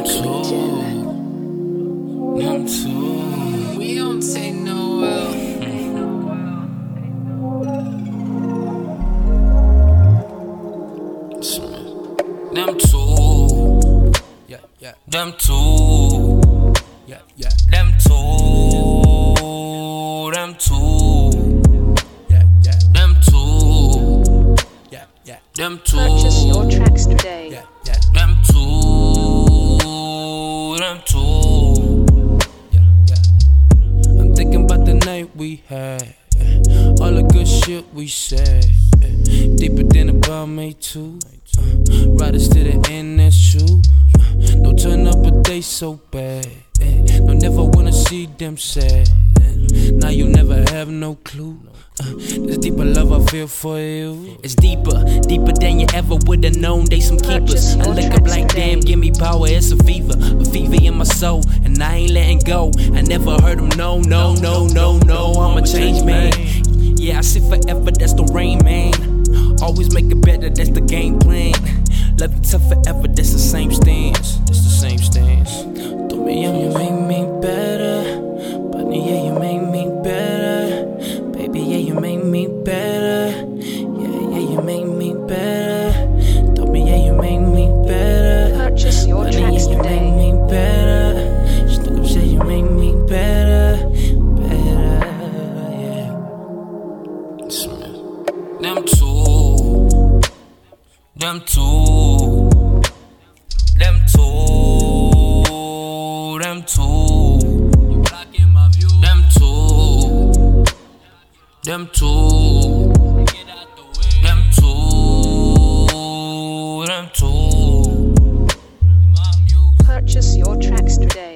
Them two. Them two. We don't take no Them two. Yeah, yeah, Them two. yeah, yeah, Them two. Them two. yeah, yeah, Them two. yeah, yeah, Them two. Purchase your tracks today. yeah, yeah, we had. All the good shit we said. Deeper than a bomb made two. Ride us to the end, that's true. Uh, No turn up, but they so bad. No never wanna see them sad. Now you never have no clue. Uh, This deeper love I feel for you. It's deeper, deeper than you ever would've known. They some keepers. I your lick up like today. damn, give me power. It's a fever, a fever in my soul, and I ain't letting go. I never heard them. No, no, no, no, change man. Yeah, I sit forever. That's the rain man. Always make it better. That's the game plan. Love you tough forever. That's the same stance. It's the same stance. Throw me up, you make me better. But yeah, you make me better. Baby, yeah, you make me better. them two. Them two. Them two. Them two. Them two. Them two. Them two. Them two. Purchase your tracks today.